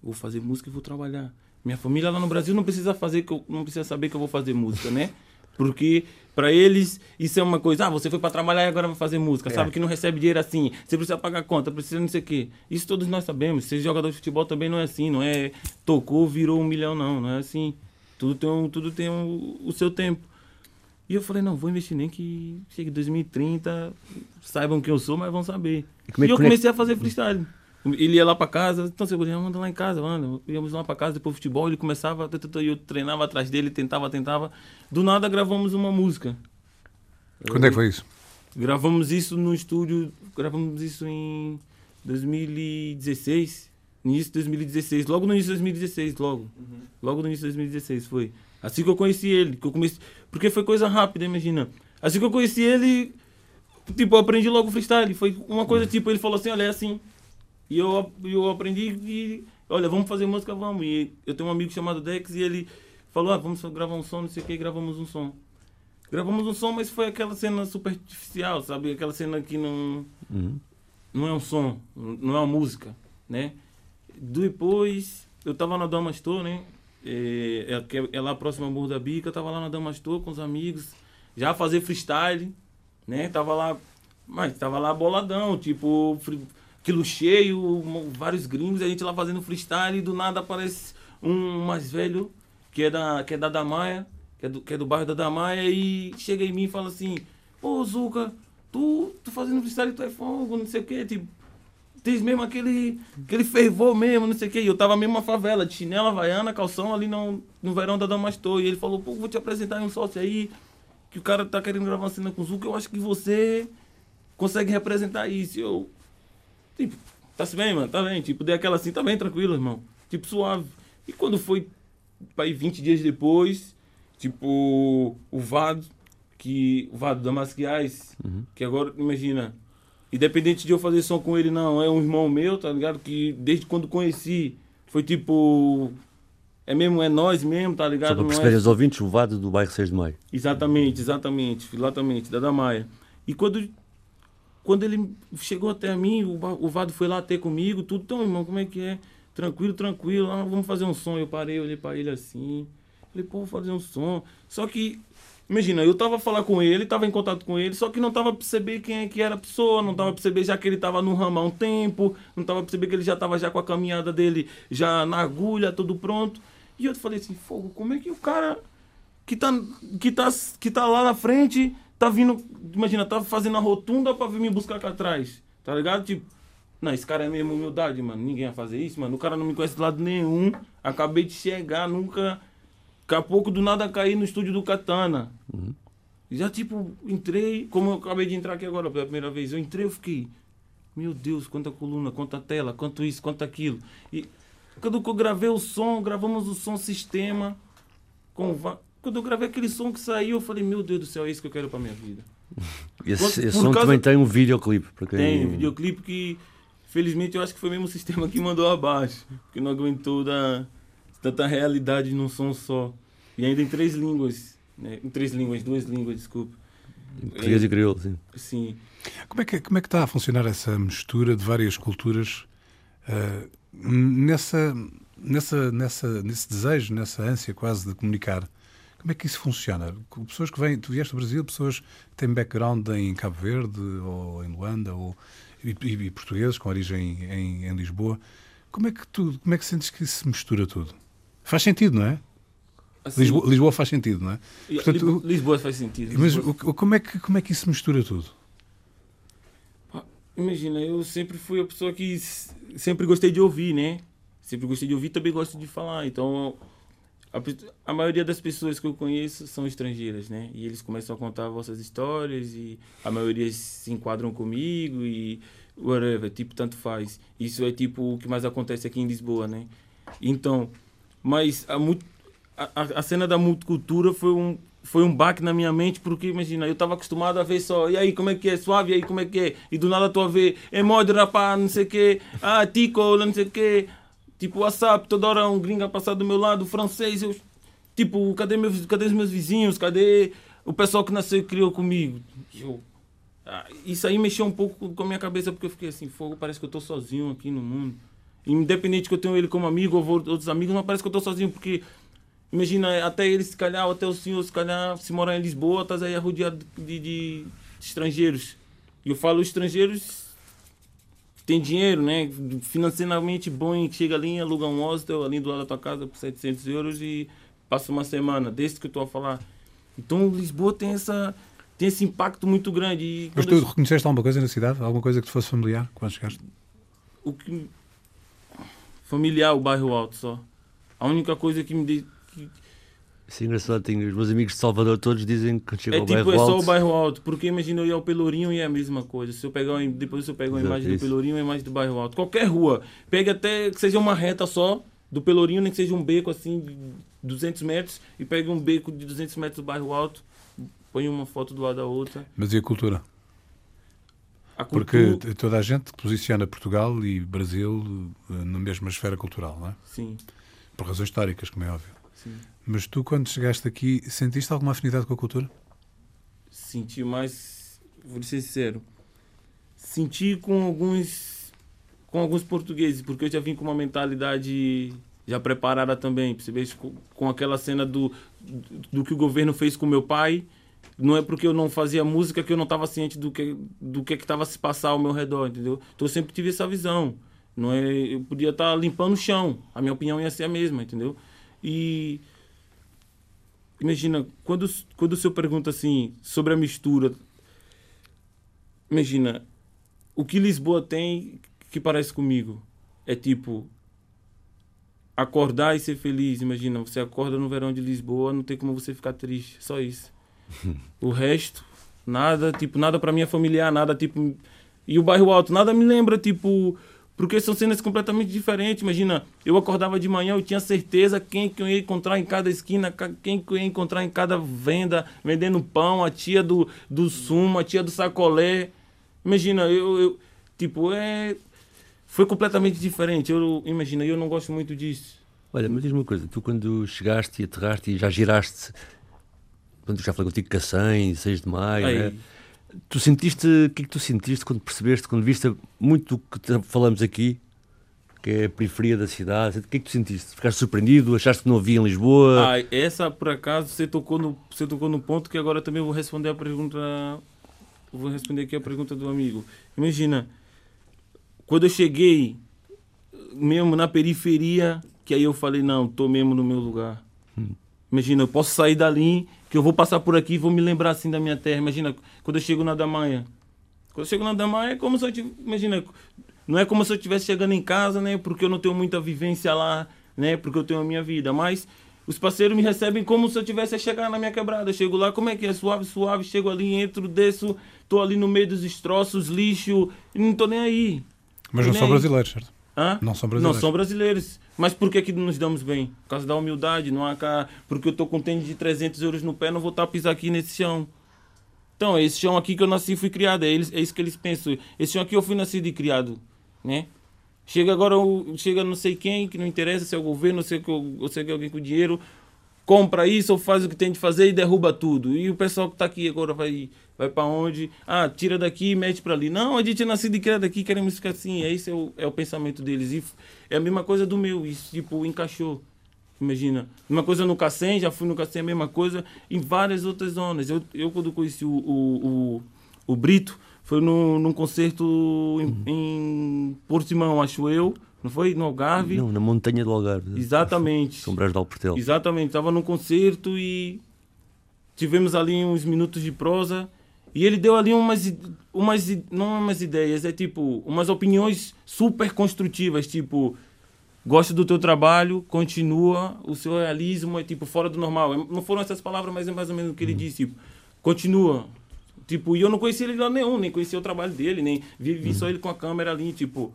Vou fazer música e vou trabalhar. Minha família lá no Brasil não precisa fazer que eu, não precisa saber que eu vou fazer música, né? Porque para eles isso é uma coisa, ah, você foi para trabalhar e agora vai fazer música. Sabe que não recebe dinheiro assim, você precisa pagar conta, precisa não sei o quê. Isso todos nós sabemos. Ser jogador de futebol também não é assim, não é tocou, virou um milhão não, não é assim. Tudo tem um, tudo tem um, o seu tempo. E eu falei, não, vou investir nem que chegue 2030, saibam quem eu sou, mas vão saber. E E, é que eu conecta- comecei a fazer freestyle. Ele ia lá pra casa, então segurança, manda lá em casa, mano. Íamos lá pra casa depois futebol, ele começava, eu treinava atrás dele, tentava, tentava. Do nada gravamos uma música. Quando é que foi isso? Gravamos isso no estúdio, gravamos isso em 2016, no início de 2016, logo no início de 2016, logo. Logo no início de 2016 foi. Assim que eu conheci ele, que eu comecei, porque foi coisa rápida, imagina. Assim que eu conheci ele, tipo, eu aprendi logo freestyle, foi uma coisa tipo, ele falou assim, olha, é assim. E eu, eu aprendi e, olha, vamos fazer música, vamos. E eu tenho um amigo chamado Dex e ele falou, ah, vamos gravar um som, não sei o que, gravamos um som. Gravamos um som, mas foi aquela cena superficial, sabe? Aquela cena que não, Uhum. não é um som, não é uma música, né? Depois, eu tava na Damastor, né? É, é, é- lá próximo ao Morro da Bica, eu tava lá na Damastor com os amigos, já fazer freestyle, né? Tava lá, mas tava lá boladão, tipo, aquilo cheio, vários gringos, a gente lá fazendo freestyle e do nada aparece um mais velho, que é da, que é da Damaia, que é, do, que é do bairro da Damaia, e chega em mim e fala assim, pô, Zuka, tu, tu fazendo freestyle, tu é fogo, não sei o que, tipo, tens mesmo aquele, aquele fervor mesmo, não sei o que. E eu tava mesmo na favela, de chinela, havaiana, calção ali no, no verão da Damastor. E ele falou, pô, vou te apresentar um sócio aí, que o cara tá querendo gravar uma cena com o Zuka, eu acho que você consegue representar isso. E eu, tipo, tá se bem, mano, tá bem. Tipo, dei aquela assim, tá bem, tranquilo, irmão. Tipo, suave. E quando foi, aí 20 dias depois, tipo, o Vado, que, o Vado Damasquiais, que agora, imagina, independente de eu fazer som com ele, não, é um irmão meu, tá ligado? Que desde quando conheci, foi tipo, é mesmo, é nós mesmo, tá Só ligado? para Não é perceberem os ouvintes, o Vado do bairro 6 de Maio. Exatamente, exatamente, exatamente, da Damaia. E quando, quando ele chegou até mim, o, Vado foi lá até comigo, tudo, então, irmão, como é que é? Tranquilo, tranquilo, ah, vamos fazer um som. Eu parei, olhei pra ele assim, falei, pô, vou fazer um som. Só que, imagina, eu tava falar com ele, tava em contato com ele, só que não tava perceber quem é que era a pessoa, não tava perceber já que ele tava no ramo há um tempo, não tava perceber que ele já tava já com a caminhada dele já na agulha, tudo pronto. E eu falei assim, fogo, como é que o cara que tá, que tá, que tá lá na frente tá vindo, imagina, tá fazendo a rotunda pra vir me buscar cá atrás, tá ligado? Tipo, não, esse cara é mesmo humildade, mano, ninguém ia fazer isso, mano, o cara não me conhece de lado nenhum, acabei de chegar, nunca, daqui a pouco do nada caí no estúdio do Katana. Uhum. Já, tipo, entrei, como eu acabei de entrar aqui agora pela primeira vez, eu entrei, eu fiquei, meu Deus, quanta coluna, quanta tela, quanto isso, quanto aquilo. E quando eu gravei o som, gravamos o som sistema, com quando eu gravei aquele som que saiu, eu falei, meu Deus do céu, é isso que eu quero para minha vida. Esse, esse som causa... também tem um videoclipe. Quem... Tem, um videoclipe que, felizmente, eu acho que foi mesmo o sistema que mandou abaixo. Que não aguentou da, tanta realidade num som só. E ainda em três línguas. Né? Em três línguas, duas línguas, desculpa. Português e crioulo, sim. Sim. Como é, que, como é que está a funcionar essa mistura de várias culturas uh, nessa, nessa, nessa, nesse desejo, nessa ânsia quase de comunicar como é que isso funciona? Pessoas que vêm, tu vieste do Brasil, pessoas que têm background em Cabo Verde ou em Luanda ou, e, e, portugueses com origem em, em, Lisboa. Como é que tu, como é que sentes que se mistura tudo? Faz sentido, não é? Assim, Lisboa, Lisboa, faz sentido, não é? Portanto, Lisboa faz sentido. Mas Lisboa... como é que como é que isso mistura tudo? Imagina, eu sempre fui a pessoa que sempre gostei de ouvir, né? Sempre gostei de ouvir, também gosto de falar. Então, a, a, maioria das pessoas que eu conheço são estrangeiras, né? E eles começam a contar vossas histórias e a maioria se enquadram comigo e whatever, tipo, tanto faz. Isso é tipo o que mais acontece aqui em Lisboa, né? Então, mas a, a, a cena da multicultura foi um, foi um baque na minha mente, porque imagina, eu estava acostumado a ver só, e aí como é que é, suave, e aí como é que é, e do nada estou a ver, é mod rapaz, não sei o quê, ah, tico, não sei o quê, Tipo, WhatsApp, toda hora um gringo a passar do meu lado, francês. Eu, tipo, cadê, meus, cadê os meus vizinhos? Cadê o pessoal que nasceu e criou comigo? Eu, ah, isso aí mexeu um pouco com a minha cabeça, porque eu fiquei assim, fogo, parece que eu estou sozinho aqui no mundo. Independente que eu tenho ele como amigo ou outros amigos, mas parece que eu estou sozinho, porque imagina, até ele se calhar, até o senhor se calhar, se morar em Lisboa, estás aí rodeado de, de, de estrangeiros. E eu falo estrangeiros tem dinheiro, né? Financeiramente bom e chega ali, aluga um hostel ali do lado da tua casa por 700 euros e passa uma semana, desde que eu estou a falar. Então Lisboa tem essa tem esse impacto muito grande. Mas tu eu... reconheceste alguma coisa na cidade? Alguma coisa que te fosse familiar quando chegaste? O que familiar, o bairro alto só. A única coisa que me de... Isso é engraçado, tenho os meus amigos de Salvador todos dizem que chega é ao tipo, bairro é alto. só o bairro alto, porque imagina eu ir ao Pelourinho e é a mesma coisa. Se eu pegar, depois se eu pegar uma imagem isso. do Pelourinho, é a imagem do bairro alto. Qualquer rua, pega até que seja uma reta só do Pelourinho, nem que seja um beco assim de 200 metros, e pega um beco de 200 metros do bairro alto, põe uma foto do lado da outra. Mas e a cultura? A cultura... Porque toda a gente posiciona Portugal e Brasil eh, na mesma esfera cultural, não é? Sim. Por razões históricas, como é óbvio. Sim. Mas tu, quando chegaste aqui, sentiste alguma afinidade com a cultura? Senti mais, vou ser sincero, senti com alguns, com alguns portugueses, porque eu já vim com uma mentalidade já preparada também, percebeste? Com, com aquela cena do, do que o governo fez com meu pai, não é porque eu não fazia música que eu não estava ciente do que do que estava se passar ao meu redor, entendeu? Então eu sempre tive essa visão. Não é, eu podia estar tá limpando o chão, a minha opinião ia ser a mesma, entendeu? E imagina, quando, quando o senhor pergunta assim sobre a mistura, imagina, o que Lisboa tem que parece comigo é tipo acordar e ser feliz. Imagina, você acorda no verão de Lisboa, não tem como você ficar triste, só isso. o resto, nada, tipo, nada para é familiar, nada tipo. E o bairro alto, nada me lembra, tipo, porque são cenas completamente diferentes. Imagina, eu acordava de manhã, eu tinha certeza quem que eu ia encontrar em cada esquina, quem que eu ia encontrar em cada venda, vendendo pão, a tia do, do sumo, a tia do sacolé. Imagina, eu, eu tipo, é foi completamente diferente. Eu imagina, eu não gosto muito disso. Olha, mas diz uma coisa, tu quando chegaste e aterraste e já giraste, quando já falei contigo Cacém, 6 de maio, né? Tu sentiste, o que é que tu sentiste quando percebeste, quando viste muito do que falamos aqui, que é a periferia da cidade, o que é que tu sentiste? Ficaste surpreendido? Achaste que não havia em Lisboa? Ah, essa por acaso você tocou no, você tocou no ponto que agora também vou responder a pergunta, vou responder aqui a pergunta do amigo. Imagina, quando eu cheguei mesmo na periferia, que aí eu falei, não, tô mesmo no meu lugar. Imagina, eu posso sair dali, que eu vou passar por aqui e vou me lembrar assim da minha terra. Imagina, quando eu chego na Damanha. Quando eu chego na Damanha é como se eu tivesse, imagina, não é como se eu estivesse chegando em casa, né, porque eu não tenho muita vivência lá, né, porque eu tenho a minha vida, mas os parceiros me recebem como se eu tivesse a chegar na minha quebrada. Eu chego lá, como é que é? Suave, suave, chego ali, entro, desço, tô ali no meio dos destroços, lixo, e não tô nem aí. Mas não são brasileiros, certo? Hã? Não são brasileiros. Não são brasileiros. Mas por que, que nos damos bem? Por causa da humildade, não há cá. Porque eu estou com tênis de 300 euros no pé, não vou estar a pisar aqui nesse chão. Então, é esse chão aqui que eu nasci e fui criado. É, eles, é isso que eles pensam. Esse chão aqui eu fui nascido e criado. Né? Chega agora, chega não sei quem, que não interessa se é o governo, se é, ou se é alguém com dinheiro, compra isso ou faz o que tem de fazer e derruba tudo. E o pessoal que está aqui agora vai, vai para onde? Ah, tira daqui e mete para ali. Não, a gente é nascido e criado aqui, queremos ficar assim. Esse é o, é o pensamento deles. E é a mesma coisa do meu, isso tipo, encaixou. Imagina, uma coisa no Cacém, já fui no Cacém, a mesma coisa em várias outras zonas. Eu, eu quando conheci o, o, o, o Brito, foi num, num concerto em, uhum. em Portimão, acho eu. Não foi? No Algarve? Não, na montanha do Algarve. Exatamente. São Brás de Alportel. Exatamente. Estava num concerto e tivemos ali uns minutos de prosa. E ele deu ali umas, umas, não umas ideias, é tipo, umas opiniões super construtivas, tipo, gosto do teu trabalho, continua, o seu realismo é tipo fora do normal. É, não foram essas palavras, mas é mais ou menos o que ele uhum. disse, tipo, continua. Tipo, e eu não conhecia ele lá nenhum, nem conhecia o trabalho dele, nem vi, vi uhum. só ele com a câmera ali, tipo,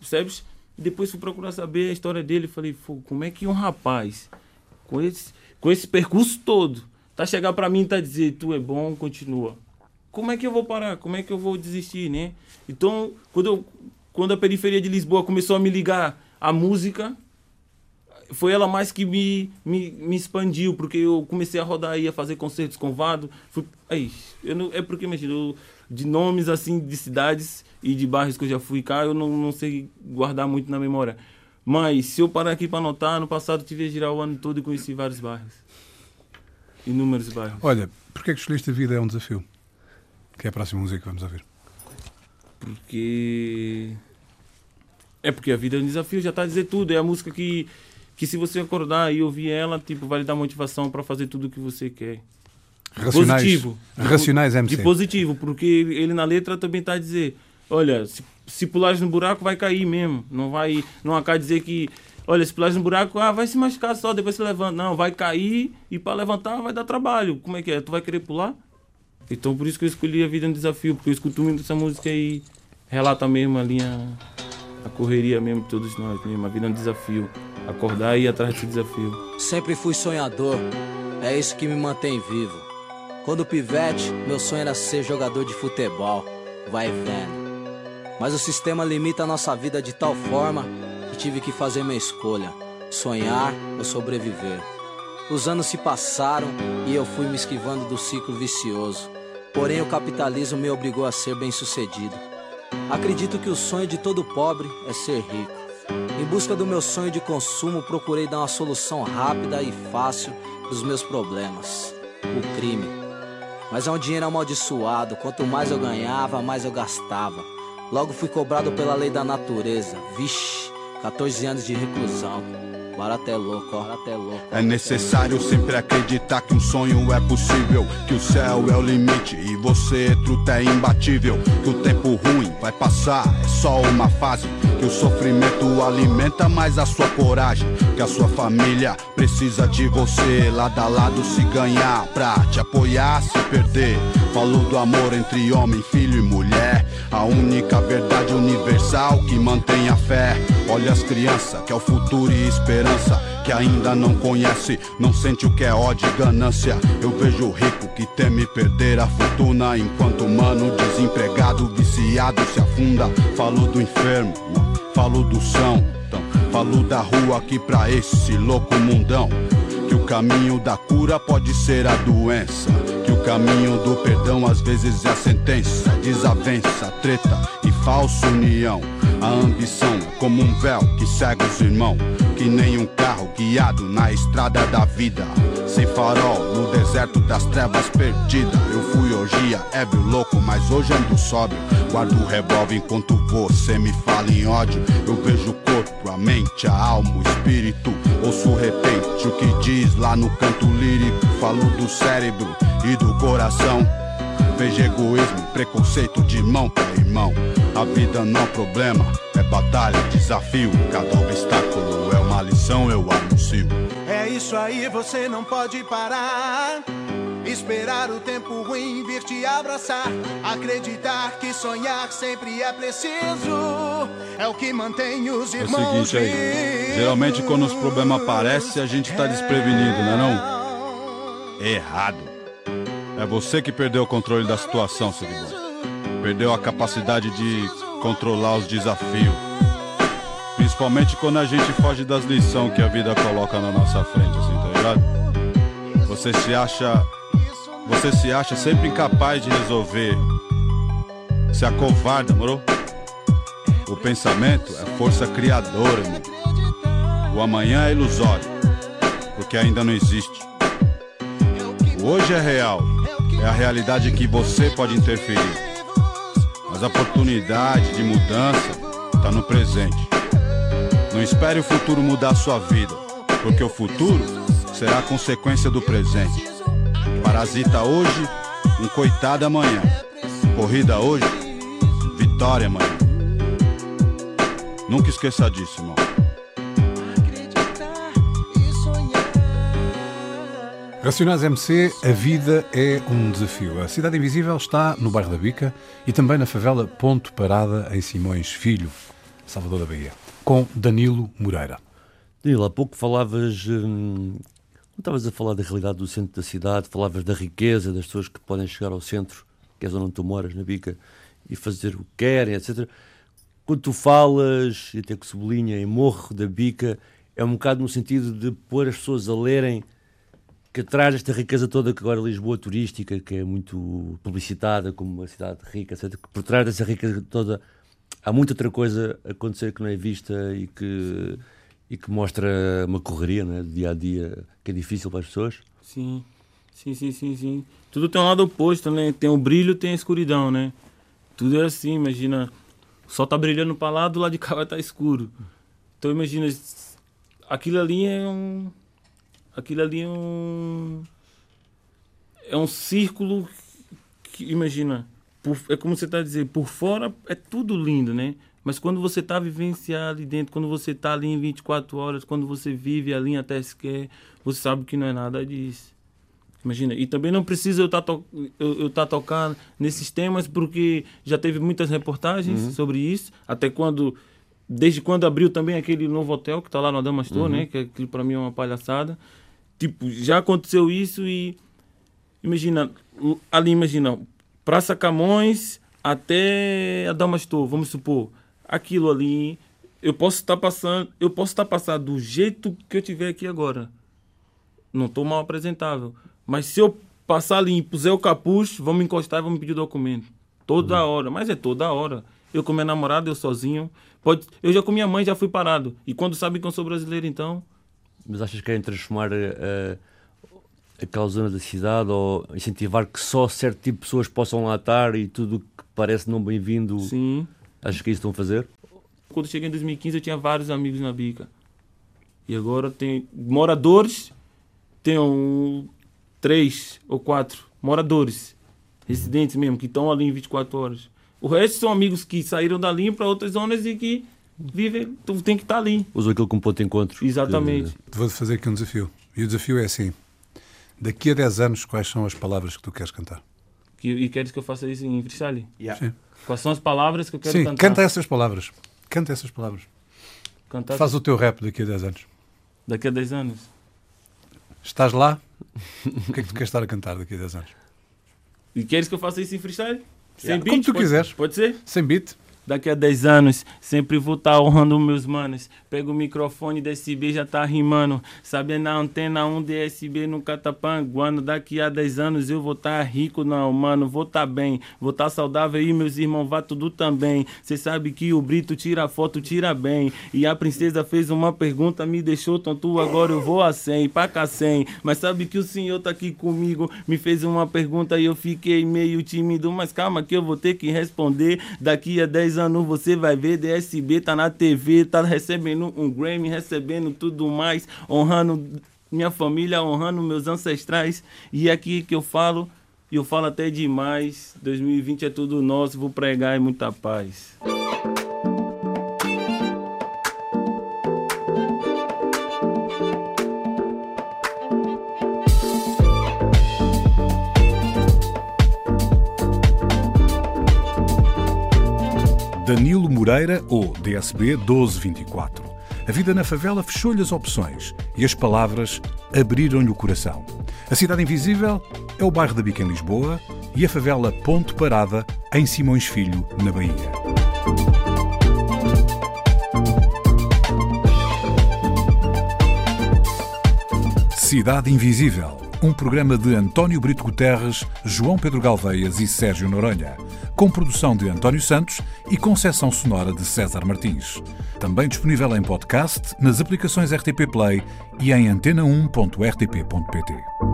percebes? Depois fui procurar saber a história dele. Falei, como é que um rapaz com esse, com esse percurso todo tá chegar para mim e tá dizer, tu é bom, continua. Como é que eu vou parar? Como é que eu vou desistir, né? Então, quando, eu, quando a periferia de Lisboa começou a me ligar a música, foi ela mais que me, me, me expandiu, porque eu comecei a rodar aí, a fazer concertos com Vado. Fui, aí, eu não, é porque, imagina, eu, de nomes assim de cidades e de bairros que eu já fui cá, eu não, não sei guardar muito na memória. Mas se eu parar aqui para anotar, no passado tive a girar o ano todo e conheci vários bairros. Inúmeros bairros. Olha, porquê é que escolheste A Vida é um Desafio? Que é a próxima música que vamos ouvir. Porque... É porque a vida é um desafio, já está a dizer tudo. É a música que, que se você acordar e ouvir ela, tipo, vai lhe dar motivação para fazer tudo o que você quer. Racionais, positivo. Racionais MC. De positivo, porque ele na letra também está a dizer, olha, se, se pulares no buraco vai cair mesmo. Não vai, não acaba dizer que, olha, se pulares no buraco, ah, vai se machucar só, depois se levanta. Não, vai cair e para levantar vai dar trabalho. Como é que é? Tu vai querer pular? Então por isso que eu escolhi a vida no desafio, porque eu escuto muito essa música e relata mesmo a linha, a correria mesmo de todos nós mesmo, a vida é um desafio. Acordar e ir atrás desse desafio. Sempre fui sonhador, é isso que me mantém vivo. Quando pivete, meu sonho era ser jogador de futebol. Vai vendo. Mas o sistema limita a nossa vida de tal forma que tive que fazer minha escolha: sonhar ou sobreviver. Os anos se passaram e eu fui me esquivando do ciclo vicioso. Porém, o capitalismo me obrigou a ser bem-sucedido. Acredito que o sonho de todo pobre é ser rico. Em busca do meu sonho de consumo, procurei dar uma solução rápida e fácil dos meus problemas: o crime. Mas é um dinheiro amaldiçoado. Quanto mais eu ganhava, mais eu gastava. Logo fui cobrado pela lei da natureza. Vixe, 14 anos de reclusão. Barato é louco, barato é louco. É necessário sempre acreditar que um sonho é possível. Que o céu é o limite e você, truta, é imbatível. Que o tempo ruim vai passar, é só uma fase. Que o sofrimento alimenta mais a sua coragem. Que a sua família precisa de você. Lado a lado se ganhar, pra te apoiar, se perder. Falou do amor entre homem, filho e mulher. A única verdade universal que mantém a fé. Olha as crianças, que é o futuro e esperança. Que ainda não conhece, não sente o que é ódio e ganância. Eu vejo o rico que teme perder a fortuna. Enquanto o mano desempregado, viciado se afunda. Falou do enfermo, falou do são. Então, falo da rua aqui pra esse louco mundão. Que o caminho da cura pode ser a doença caminho do perdão às vezes é a sentença, desavença, treta e falsa união. A ambição é como um véu que cega os irmãos, que nem um carro guiado na estrada da vida. Sem farol, no deserto das trevas perdida. Eu fui orgia, ébrio louco, mas hoje ando sóbrio. Guardo o revólver enquanto você me fala em ódio. Eu vejo o corpo, a mente, a alma, o espírito. Ouço repente o que diz lá no canto lírico. Falo do cérebro e do coração. Vejo egoísmo, preconceito de mão pra irmão. A vida não é problema, é batalha, desafio. Cada obstáculo é uma lição, eu anuncio. É isso aí, você não pode parar. Esperar o tempo ruim vir te abraçar. Acreditar que sonhar sempre é preciso. É o que mantém os É o irmãos seguinte aí, geralmente quando os problemas aparecem, a gente tá desprevenido, não é não? Errado. É você que perdeu o controle da situação, seguidor. Perdeu a capacidade de controlar os desafios. Principalmente quando a gente foge das lições que a vida coloca na nossa frente, assim, tá ligado? Você se acha. Você se acha sempre incapaz de resolver. Se acovarda, moro? O pensamento é força criadora, irmão. O amanhã é ilusório, porque ainda não existe. O hoje é real, é a realidade que você pode interferir. Mas a oportunidade de mudança está no presente. Não espere o futuro mudar a sua vida, porque o futuro será a consequência do presente. Parasita hoje, um coitado amanhã. Corrida hoje, vitória amanhã. Nunca esqueça disso, irmão. Racionais MC, a vida é um desafio. A Cidade Invisível está no bairro da Bica e também na favela Ponto Parada, em Simões Filho, Salvador da Bahia, com Danilo Moreira. Danilo, há pouco falavas. Hum, estavas a falar da realidade do centro da cidade, falavas da riqueza das pessoas que podem chegar ao centro, que é a zona onde tu moras, na Bica, e fazer o que querem, etc. Quando tu falas, e até que sublinha em Morro da Bica, é um bocado no sentido de pôr as pessoas a lerem que atrás desta riqueza toda que agora Lisboa turística, que é muito publicitada como uma cidade rica, etc., que por trás dessa riqueza toda há muita outra coisa a acontecer que não é vista e que, e que mostra uma correria né, de dia a dia que é difícil para as pessoas. Sim, sim, sim, sim, sim. Tudo tem um lado oposto, né? Tem o brilho, tem a escuridão, né? Tudo é assim, imagina. O sol tá brilhando para lá, do lado de cá vai estar escuro. Então imagina, aquilo ali é um. Aquilo ali é um. É um círculo que, imagina, por- é como você está dizer, por fora é tudo lindo, né? Mas quando você está vivenciado ali dentro, quando você está ali em 24 horas, quando você vive ali até sequer, você sabe que não é nada disso. Imagina, e também não precisa eu estar to eu, eu tá tocando nesses temas porque já teve muitas reportagens sobre isso, até quando desde quando abriu também aquele novo hotel que está lá no Adamastor, né, que aquilo para mim é uma palhaçada. Tipo, já aconteceu isso e imagina, ali imagina, Praça Camões até Adamastor, vamos supor, aquilo ali, eu posso estar passando, eu posso estar passando do jeito que eu tiver aqui agora. Não estou mal apresentável. Mas se eu passar ali e puser o capuz, vão me encostar e vão me pedir documento. Toda hora. Mas é toda hora. Eu com minha namorada, eu sozinho. Pode... Eu já com minha mãe já fui parado. E quando sabem que eu sou brasileiro, então. Mas achas que querem transformar eh, aquela zona da cidade ou incentivar que só certo tipo de pessoas possam lá estar e tudo o que parece não bem-vindo? Sim. Achas que isso estão a fazer? Quando cheguei em 2015, eu tinha vários amigos na bica. E agora tem moradores, tenho três ou quatro moradores, residentes mesmo, que estão ali em 24 horas. O resto são amigos que saíram dali para outras zonas e que vivem, tu tem que estar ali. Usam aquilo como ponto de encontro. Exatamente. Vou fazer aqui um desafio. E o desafio é assim: daqui a 10 anos, quais são as palavras que tu queres cantar? Que- E queres que eu faça isso em freestyle? Sim, Quais são as palavras que eu quero Sim cantar? canta essas palavras. Canta essas palavras. Cantar Faz o teu rap daqui a 10 anos. daqui a 10 anos. Estás lá? O que é que tu queres estar a cantar daqui a 10 anos? E queres que eu faça isso em freestyle? Sem Yeah. beat? Como tu Pode- quiseres. Pode ser? Sem beat? Daqui a 10 anos sempre vou estar tá honrando meus manos. Pega o microfone DSB, já tá rimando. Sabe na antena 1 DSB no Catapanguano. Daqui a 10 anos eu vou estar tá rico, não, mano. Vou tá bem, vou tá saudável e meus irmãos vá tudo também. Cê sabe que o Brito tira foto, tira bem. E a princesa fez uma pergunta, me deixou tonto, agora eu vou a 100, pra 100. Mas sabe que o senhor tá aqui comigo, me fez uma pergunta e eu fiquei meio tímido. Mas calma que eu vou ter que responder. Daqui a 10 anos você vai ver, DSB tá na TV, tá recebendo um Grammy, recebendo tudo mais, honrando minha família, honrando meus ancestrais. E é aqui que eu falo, e eu falo até demais. 2020 é tudo nosso, vou pregar e muita paz. Moreira, ou DSB 1224. A vida na favela fechou-lhe as opções e as palavras abriram-lhe o coração. A Cidade Invisível é o bairro da Bica em Lisboa e a favela Ponte Parada em Simões Filho, na Bahia. Cidade Invisível, um programa de António Brito Guterres, João Pedro Galveias e Sérgio Noronha com produção de António Santos e concessão sonora de César Martins. Também disponível em podcast, nas aplicações RTP Play e em antena1.rtp.pt.